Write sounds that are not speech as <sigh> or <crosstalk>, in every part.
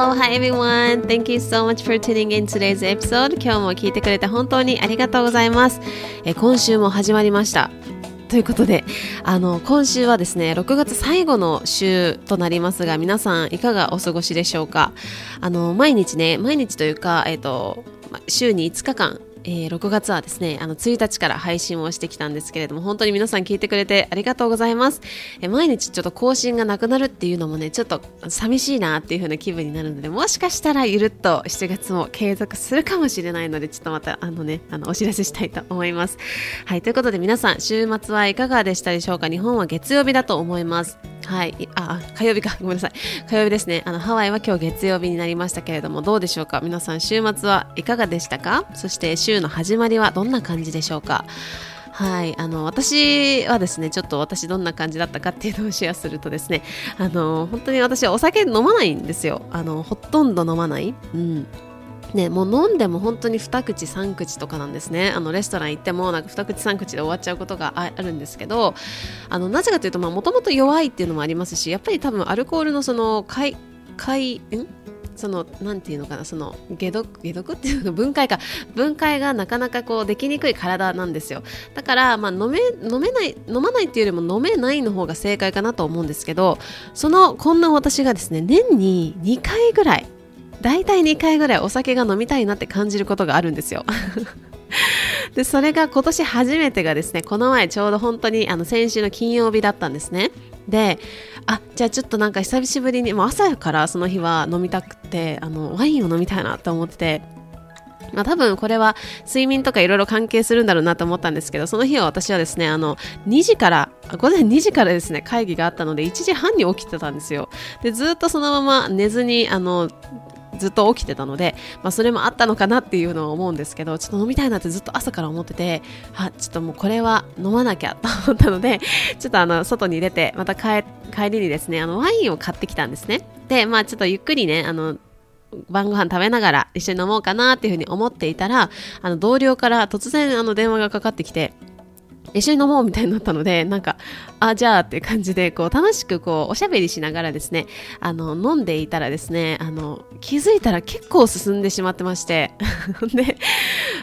Hello, hi everyone. Thank you so much for tuning in today's episode. 今日も聞いてくれて本当にありがとうございます。え今週も始まりました。ということで、あの、今週はですね、6月最後の週となりますが、皆さんいかがお過ごしでしょうか？あの、毎日ね、毎日というか、えっ、ー、と、週に5日間、えー、6月はですね、あの、1日から配信をしてきたんですけれども、本当に皆さん聞いてくれてありがとうございます。えー、毎日ちょっと更新がなくなるっていうのもね、ちょっと寂しいなっていう風な気分になるので、もしかしたらゆるっと7月も継続するかもしれないので、ちょっとまたあのね、あの、お知らせしたいと思います。はい、ということで皆さん、週末はいかがでしたでしょうか？日本は月曜日だと思います。はい。あ、火曜日か。<laughs> ごめんなさい。火曜日ですね。あの、ハワイは今日月曜日になりましたけれども、どうでしょうか？皆さん、週末はいかがでしたか？そして週の始まりはどんな感じでしょうか？はい、あの私はですねちょっと私どんな感じだったかっていうのをシェアするとですねあの本当に私はお酒飲まないんですよあのほとんど飲まない、うん、ね、もう飲んでも本当に2口3口とかなんですね。あのレストラン行ってもなんか2口3口で終わっちゃうことがあるんですけどあのなぜかというともともと弱いっていうのもありますしやっぱり多分アルコールのその解解ん？そのなんていうのかなその解毒解毒っていうの分解か。分解がなかなかこうできにくい体なんですよ。だからまあ飲め飲めない飲まないっていうよりも飲めないの方が正解かなと思うんですけどそのこんな私がですね年に2回ぐらい大体2回ぐらいお酒が飲みたいなって感じることがあるんですよ。<laughs> でそれが今年初めてがですねこの前ちょうど本当にあの先週の金曜日だったんですねであじゃあちょっとなんか久しぶりにもう朝からその日は飲みたくてあのワインを飲みたいなと思っててまあ、多分これは睡眠とかいろいろ関係するんだろうなと思ったんですけどその日は私はですねあの2時から午前2時からですね会議があったので1時半に起きてたんですよでずっとそのまま寝ずにあのずっと起きてたので、まあ、それもあったのかなっていうのは思うんですけどちょっと飲みたいなってずっと朝から思っててあちょっともうこれは飲まなきゃと思ったので <laughs> ちょっとあの外に出てまた帰りにですねあのワインを買ってきたんですね。でまあちょっとゆっくりねあの晩ご飯食べながら一緒に飲もうかなっていうふうに思っていたらあの同僚から突然あの電話がかかってきて一緒に飲もうみたいになったので、なんか、あ、じゃあっていう感じで、こう、楽しくこう、おしゃべりしながらですね、あの、飲んでいたらですね、あの、気づいたら結構進んでしまってまして、<laughs> で、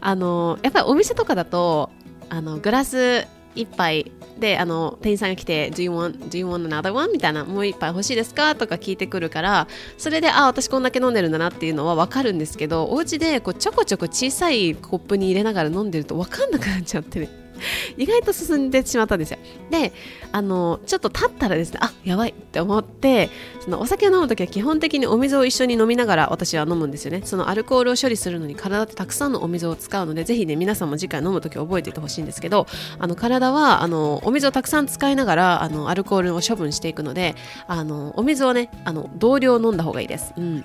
あの、やっぱりお店とかだと、あの、グラス一杯で、あの、店員さんが来て、Do you want, do you want another one? みたいな、もう一杯欲しいですか？とか聞いてくるから、それで、あ、私こんだけ飲んでるんだなっていうのはわかるんですけど、お家でこうちょこちょこ小さいコップに入れながら飲んでるとわかんなくなっちゃってね。<laughs> 意外と進んでしまったんですよ。で、あの、ちょっと経ったらですね、あ、やばいって思って、そのお酒を飲むときは基本的にお水を一緒に飲みながら私は飲むんですよね。そのアルコールを処理するのに体ってたくさんのお水を使うので、ぜひね、皆さんも次回飲むとき覚えていてほしいんですけど、あの、体は、あの、お水をたくさん使いながら、あの、アルコールを処分していくので、あの、お水をね、あの、同量飲んだ方がいいです。うん。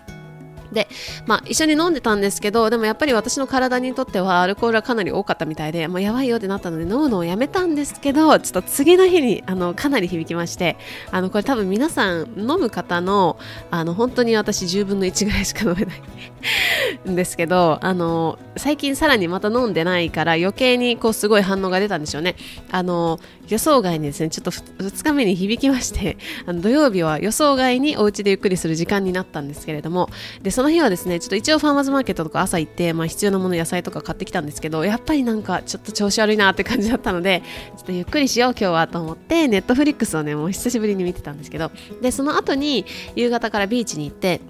で、まあ、一緒に飲んでたんですけどでもやっぱり私の体にとってはアルコールはかなり多かったみたいでもうやばいよってなったので飲むのをやめたんですけどちょっと次の日にあのかなり響きましてあのこれ多分皆さん飲む方のあの本当に私10分の1ぐらいしか飲めないんですけどあの最近さらにまた飲んでないから余計にこうすごい反応が出たんでしょうね。あの予想外にですねちょっと2日目に響きましてあの土曜日は予想外にお家でゆっくりする時間になったんですけれどもでその日はですねちょっと一応ファーマーズマーケットとか朝行って、まあ、必要なもの野菜とか買ってきたんですけどやっぱりなんかちょっと調子悪いなって感じだったのでちょっとゆっくりしよう今日はと思ってネットフリックスをねもう久しぶりに見てたんですけどでその後に夕方からビーチに行って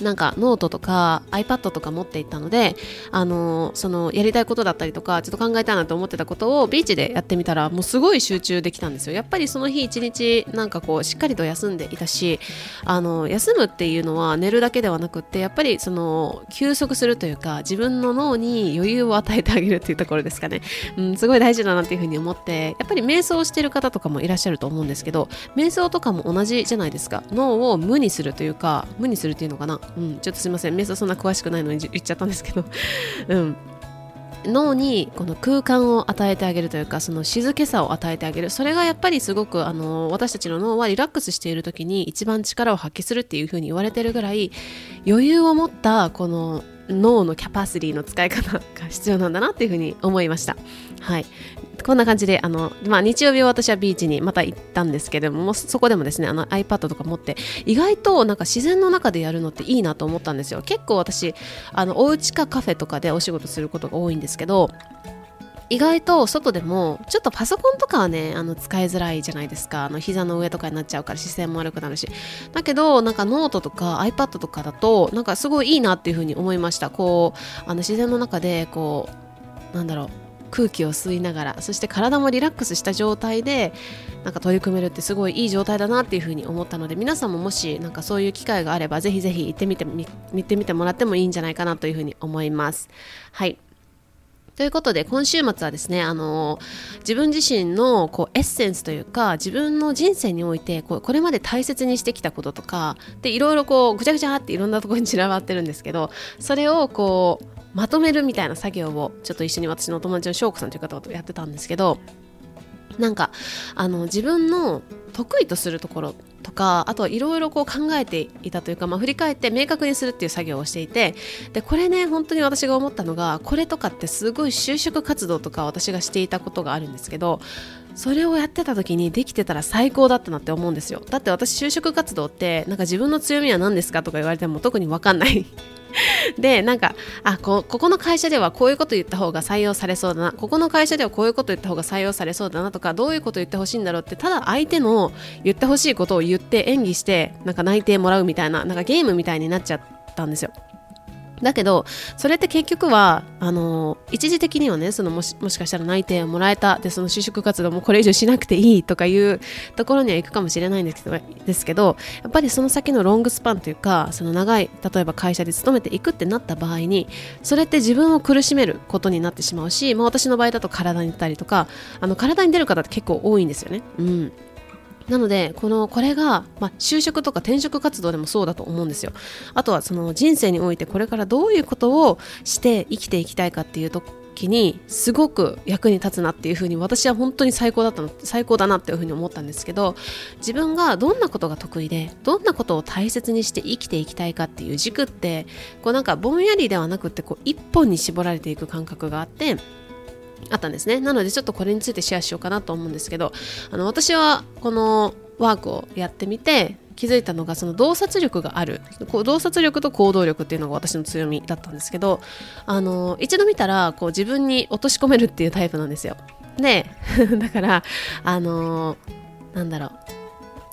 なんかノートとか iPad とか持っていったので、あのそのやりたいことだったりとかちょっと考えたいなと思ってたことをビーチでやってみたらもうすごい集中できたんですよ。やっぱりその日一日なんかこうしっかりと休んでいたしあの休むっていうのは寝るだけではなくってやっぱりその休息するというか自分の脳に余裕を与えてあげるっていうところですかね、うん、すごい大事だなっていうふうに思ってやっぱり瞑想してる方とかもいらっしゃると思うんですけど瞑想とかも同じじゃないですか。脳を無にするというか無にするっていうのかな。うん、ちょっとすいません瞑想そんな詳しくないのに言っちゃったんですけど、<laughs> うん、脳にこの空間を与えてあげるというかその静けさを与えてあげる。それがやっぱりすごくあの私たちの脳はリラックスしている時に一番力を発揮するっていうふうに言われてるぐらい余裕を持ったこの脳のキャパシティの使い方が必要なんだなっていうふうに思いました。はい、こんな感じであの、まあ、日曜日は私はビーチにまた行ったんですけどもそこでもですねあの iPad とか持って意外となんか自然の中でやるのっていいなと思ったんですよ。結構私あのお家かカフェとかでお仕事することが多いんですけど意外と外でもちょっとパソコンとかはねあの使いづらいじゃないですか。あの膝の上とかになっちゃうから姿勢も悪くなるし。だけどなんかノートとか iPad とかだとなんかすごいいいなっていうふうに思いました。こうあの自然の中でこうなんだろう空気を吸いながらそして体もリラックスした状態でなんか取り組めるってすごいいい状態だなっていうふうに思ったので皆さんももしなんかそういう機会があればぜひぜひ行ってみてみ見てみてもらってもいいんじゃないかなというふうに思います。はい。ということで今週末はですねあの自分自身のこうエッセンスというか自分の人生においてこうこれまで大切にしてきたこととかでいろいろこうぐちゃぐちゃっていろんなところに散らばってるんですけどそれをこうまとめるみたいな作業をちょっと一緒に私のお友達の翔子さんという方とやってたんですけどなんかあの自分の得意とするところとかあとはいろいろ考えていたというか、まあ、振り返って明確にするっていう作業をしていてでこれね本当に私が思ったのがこれとかってすごい就職活動とか私がしていたことがあるんですけどそれをやってた時にできてたら最高だったなって思うんですよ。だって私就職活動ってなんか自分の強みは何ですかとか言われても特に分かんない。<laughs> でなんかあこここの会社ではこういうこと言った方が採用されそうだな。ここの会社ではこういうこと言った方が採用されそうだなとかどういうこと言ってほしいんだろうってただ相手の言ってほしいことを言言って演技してなんか内定もらうみたいななんかゲームみたいになっちゃったんですよだけどそれって結局はあの一時的にはねそのもしもしかしたら内定をもらえたでその就職活動もこれ以上しなくていいとかいうところには行くかもしれないんですけどですけどやっぱりその先のロングスパンというかその長い例えば会社で勤めていくってなった場合にそれって自分を苦しめることになってしまうし、まあ、私の場合だと体に出たりとかあの体に出る方って結構多いんですよね。うんなのでこのこれが、まあ、就職とか転職活動でもそうだと思うんですよ。あとはその人生においてこれからどういうことをして生きていきたいかっていう時にすごく役に立つなっていうふうに私は本当に最高だったの最高だなっていうふうに思ったんですけど自分がどんなことが得意でどんなことを大切にして生きていきたいかっていう軸ってこうなんかぼんやりではなくってこう一本に絞られていく感覚があってあったんですね。なのでちょっとこれについてシェアしようかなと思うんですけどあの私はこのワークをやってみて気づいたのがその洞察力がある。洞察力と行動力っていうのが私の強みだったんですけどあの一度見たらこう自分に落とし込めるっていうタイプなんですよ。で <laughs> だからあのなんだろう。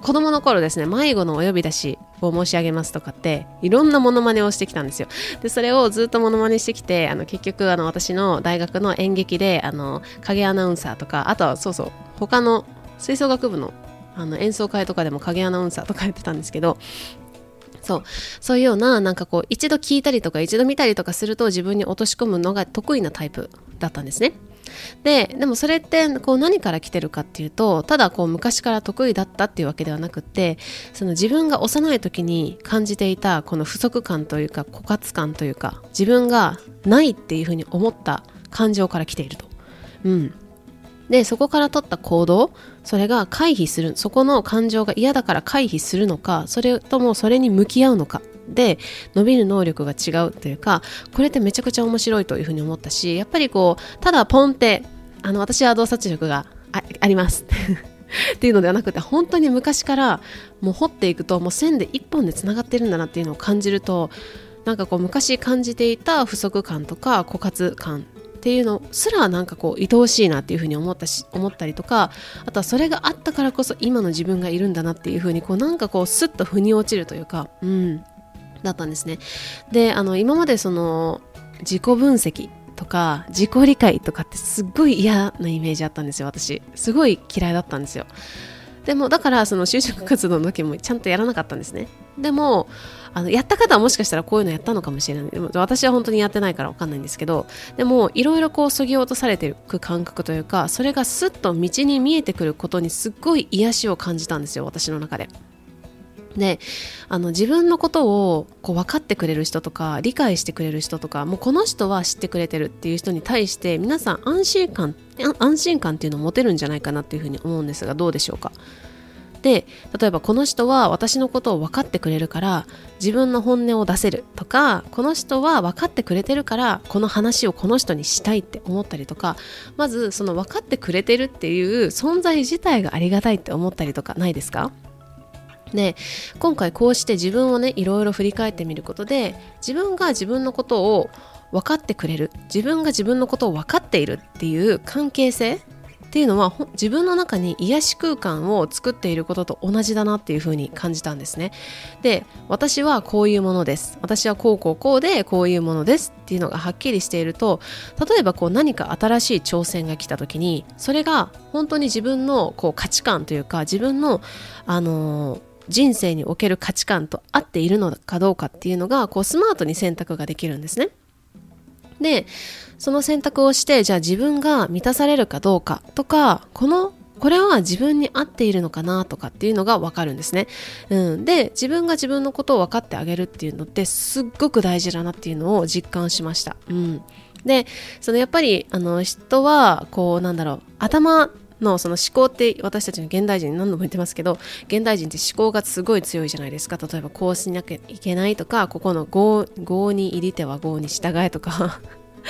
子供の頃ですね迷子のお呼び出しを申し上げますとかっていろんなモノマネをしてきたんですよ。でそれをずっとモノマネしてきてあの結局あの私の大学の演劇であの影アナウンサーとかあとはそうそう他の吹奏楽部のあの演奏会とかでも影アナウンサーとかやってたんですけどそうそういうようななんかこう一度聞いたりとか一度見たりとかすると自分に落とし込むのが得意なタイプだったんですね。ででもそれってこう何から来てるかっていうとただこう昔から得意だったっていうわけではなくってその自分が幼い時に感じていたこの不足感というか枯渇感というか自分がないっていうふうに思った感情から来ていると。うんでそこから取った行動それが回避するそこの感情が嫌だから回避するのかそれともそれに向き合うのか。で伸びる能力が違うというかこれってめちゃくちゃ面白いというふうに思ったしやっぱりこうただポンってあの私は洞察力があります。<laughs> っていうのではなくて本当に昔からもう掘っていくともう線で一本でつながってるんだなっていうのを感じるとなんかこう昔感じていた不足感とか枯渇感っていうのすらなんかこう愛おしいなっていうふうに思ったし思ったりとかあとはそれがあったからこそ今の自分がいるんだなっていうふうにこうなんかこうスッと腑に落ちるというか、うん、だったんですね。であの今までその自己分析とか自己理解とかってすっごい嫌なイメージあったんですよ私すごい嫌いだったんですよでもだからその就職活動の時もちゃんとやらなかったんですね。でもあのやった方はもしかしたらこういうのやったのかもしれない。私は本当にやってないから分かんないんですけどでもいろいろこうそぎ落とされていく感覚というかそれがスッと道に見えてくることにすっごい癒しを感じたんですよ私の中で。であの自分のことをこう分かってくれる人とか理解してくれる人とかもうこの人は知ってくれてるっていう人に対して皆さん安心感安心感っていうのを持てるんじゃないかなっていうふうに思うんですがどうでしょうか？で例えばこの人は私のことを分かってくれるから自分の本音を出せるとかこの人は分かってくれてるからこの話をこの人にしたいって思ったりとかまずその分かってくれてるっていう存在自体がありがたいって思ったりとかないですか？で今回こうして自分をねいろいろ振り返ってみることで自分が自分のことを分かってくれる自分が自分のことを分かっているっていう関係性っていうのは自分の中に癒し空間を作っていることと同じだなっていうふうに感じたんですね。で私はこういうものです。私はこうこうこうでこういうものですっていうのがはっきりしていると例えばこう何か新しい挑戦が来た時にそれが本当に自分のこう価値観というか自分のあのー人生における価値観と合っているのかどうかっていうのがこうスマートに選択ができるんですね。でその選択をしてじゃあ自分が満たされるかどうかとかこのこれは自分に合っているのかなとかっていうのが分かるんですね。うん、で自分が自分のことを分かってあげるっていうのってすっごく大事だなっていうのを実感しました。うん、でそのやっぱりあの人はこうなんだろう頭のその思考って私たちの現代人何度も言ってますけど現代人って思考がすごい強いじゃないですか。例えばこうしなきゃいけないとかここの合に入りては合に従えとか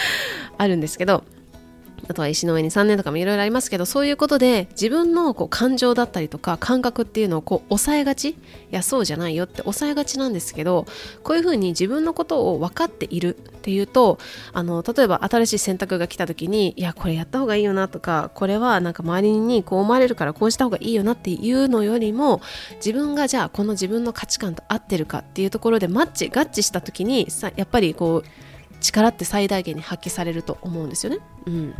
<laughs> あるんですけどあとは石の上に3年とかもいろいろありますけどそういうことで自分のこう感情だったりとか感覚っていうのをこう抑えがち？いやそうじゃないよって抑えがちなんですけどこういうふうに自分のことを分かっているっていうとあの例えば新しい選択が来た時にいやこれやった方がいいよなとかこれはなんか周りにこう思われるからこうした方がいいよなっていうのよりも自分がじゃあこの自分の価値観と合ってるかっていうところでマッチ合致した時にさやっぱりこう力って最大限に発揮されると思うんですよね。うん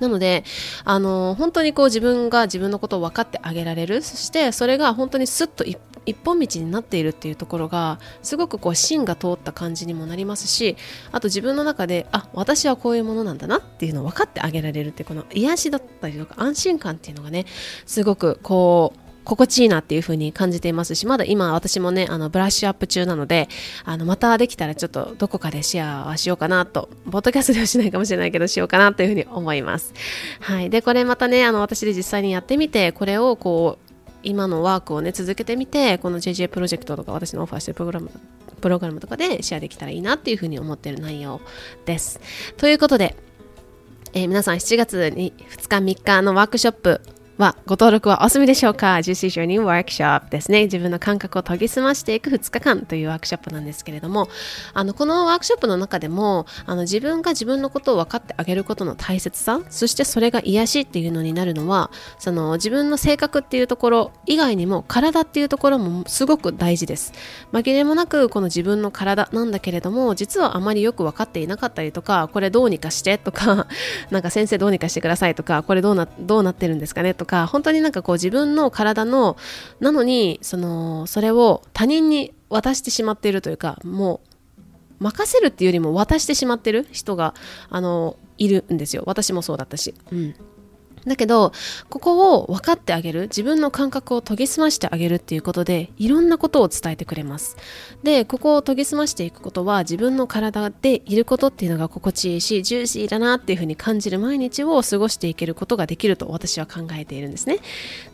なので、あの本当にこう自分が自分のことを分かってあげられるそしてそれが本当にスッと一本道になっているっていうところがすごくこう芯が通った感じにもなりますしあと自分の中であ私はこういうものなんだなっていうのを分かってあげられるってこの癒しだったりとか安心感っていうのがねすごくこう心地いいなっていう風に感じていますし、まだ今私もね、あの、ブラッシュアップ中なので、あの、またできたらちょっとどこかでシェアはしようかなと、ポッドキャストではしないかもしれないけど、しようかなという風に思います。はい。で、これまたね、あの、私で実際にやってみて、これをこう、今のワークをね、続けてみて、この JJ プロジェクトとか私のオファーしてるプログラムプログラムとかでシェアできたらいいなっていうふうに思ってる内容です。ということで、えー、皆さん7月に2日3日のワークショップはご登録はお済みでしょうか ?Juicy Journey Workshop ですね。自分の感覚を研ぎ澄ましていく2日間というワークショップなんですけれども、あの、このワークショップの中でも、あの、自分が自分のことを分かってあげることの大切さ、そしてそれが癒しっていうのになるのは、その、自分の性格っていうところ以外にも、体っていうところもすごく大事です。紛れもなく、この自分の体なんだけれども、実はあまりよく分かっていなかったりとか、これどうにかしてとか、なんか先生どうにかしてくださいとか、これどうな、どうなってるんですかねとか、とか本当になんかこう自分の体のなのにそのそれを他人に渡してしまっているというかもう任せるっていうよりも渡してしまってる人があのいるんですよ。私もそうだったし、うん、だけどここを分かってあげる自分の感覚を研ぎ澄ましてあげるっていうことでいろんなことを伝えてくれます。でここを研ぎ澄ましていくことは自分の体でいることっていうのが心地いいしジューシーだなっていうふうに感じる毎日を過ごしていけることができると私は考えているんですね。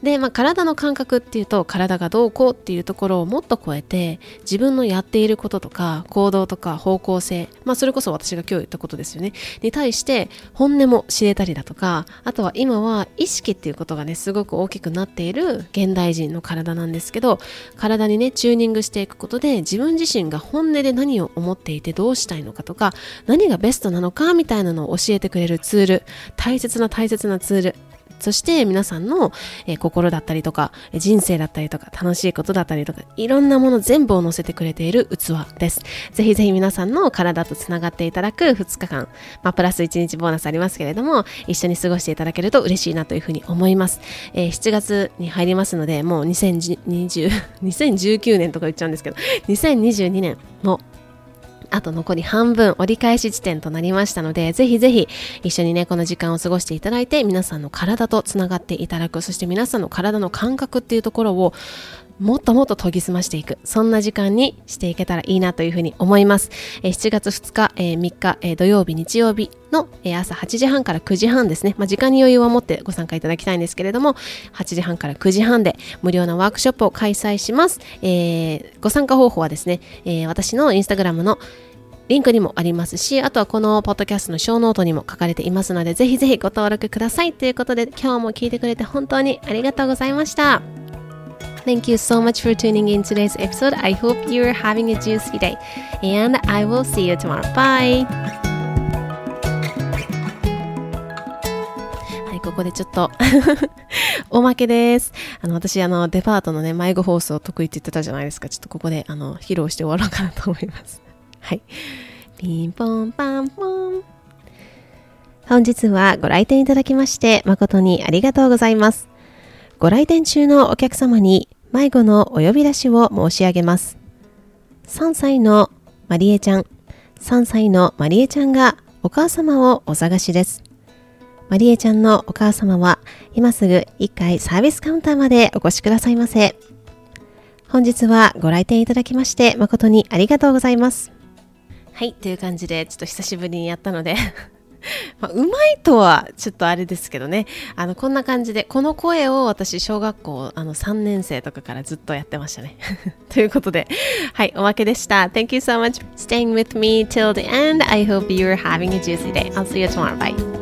で、まあ、体の感覚っていうと体がどうこうっていうところをもっと超えて自分のやっていることとか行動とか方向性まあそれこそ私が今日言ったことですよね。に対して本音も知れたりだとかあとは今は意識っていうことがねすごく大きくなっている現代人の体なんですけど体にねチューニングしていくことで自分自身が本音で何を思っていてどうしたいのかとか何がベストなのかみたいなのを教えてくれるツール。大切な大切なツール。そして皆さんの、えー、心だったりとか、人生だったりとか、楽しいことだったりとか、いろんなもの全部を載せてくれている器です。ぜひぜひ皆さんの体とつながっていただく2日間、まあ、プラス1日ボーナスありますけれども、一緒に過ごしていただけると嬉しいなというふうに思います。えー、7月に入りますので、もう2020、2019年とか言っちゃうんですけど、2022年もあと残り半分折り返し地点となりましたので、ぜひぜひ一緒にね、この時間を過ごしていただいて、皆さんの体とつながっていただく、そして皆さんの体の感覚っていうところをもっともっと研ぎ澄ましていくそんな時間にしていけたらいいなというふうに思います、えー、7月2日、えー、3日、えー、土曜日日曜日の、えー、朝8時半から9時半ですね、まあ、時間に余裕を持ってご参加いただきたいんですけれども8時半から9時半で無料なワークショップを開催します、えー、ご参加方法はですね、えー、私のインスタグラムのリンクにもありますし、あとはこのポッドキャストのショーノートにも書かれていますので、ぜひぜひご登録ください。ということで、今日も聞いてくれて本当にありがとうございました。Thank you so much for tuning in today's episode. I hope you're having a juicy day. And I will see you tomorrow. Bye! はい、ここでちょっと <laughs> おまけです。あの、私、あの、デパートのね、迷子放送得意って言ってたじゃないですか。ちょっとここで、あの、披露して終わろうかなと思います。<laughs> はい。ピンポンパンポン。本日はご来店いただきまして誠にありがとうございます。ご来店中のお客様に迷子のお呼び出しを申し上げます。3歳のまりえちゃん、3歳のまりえちゃんがお母様をお探しです。まりえちゃんのお母様は今すぐ1階サービスカウンターまでお越しくださいませ。本日はご来店いただきまして誠にありがとうございます。はい、という感じで、ちょっと久しぶりにやったのでまあ、うまいとはちょっとあれですけどね。あの、こんな感じで、この声を私、小学校あの3年生とかからずっとやってましたね。ということで、はい、おまけでした。Thank you so much for staying with me till the end. I hope you're having a juicy day. I'll see you tomorrow. Bye.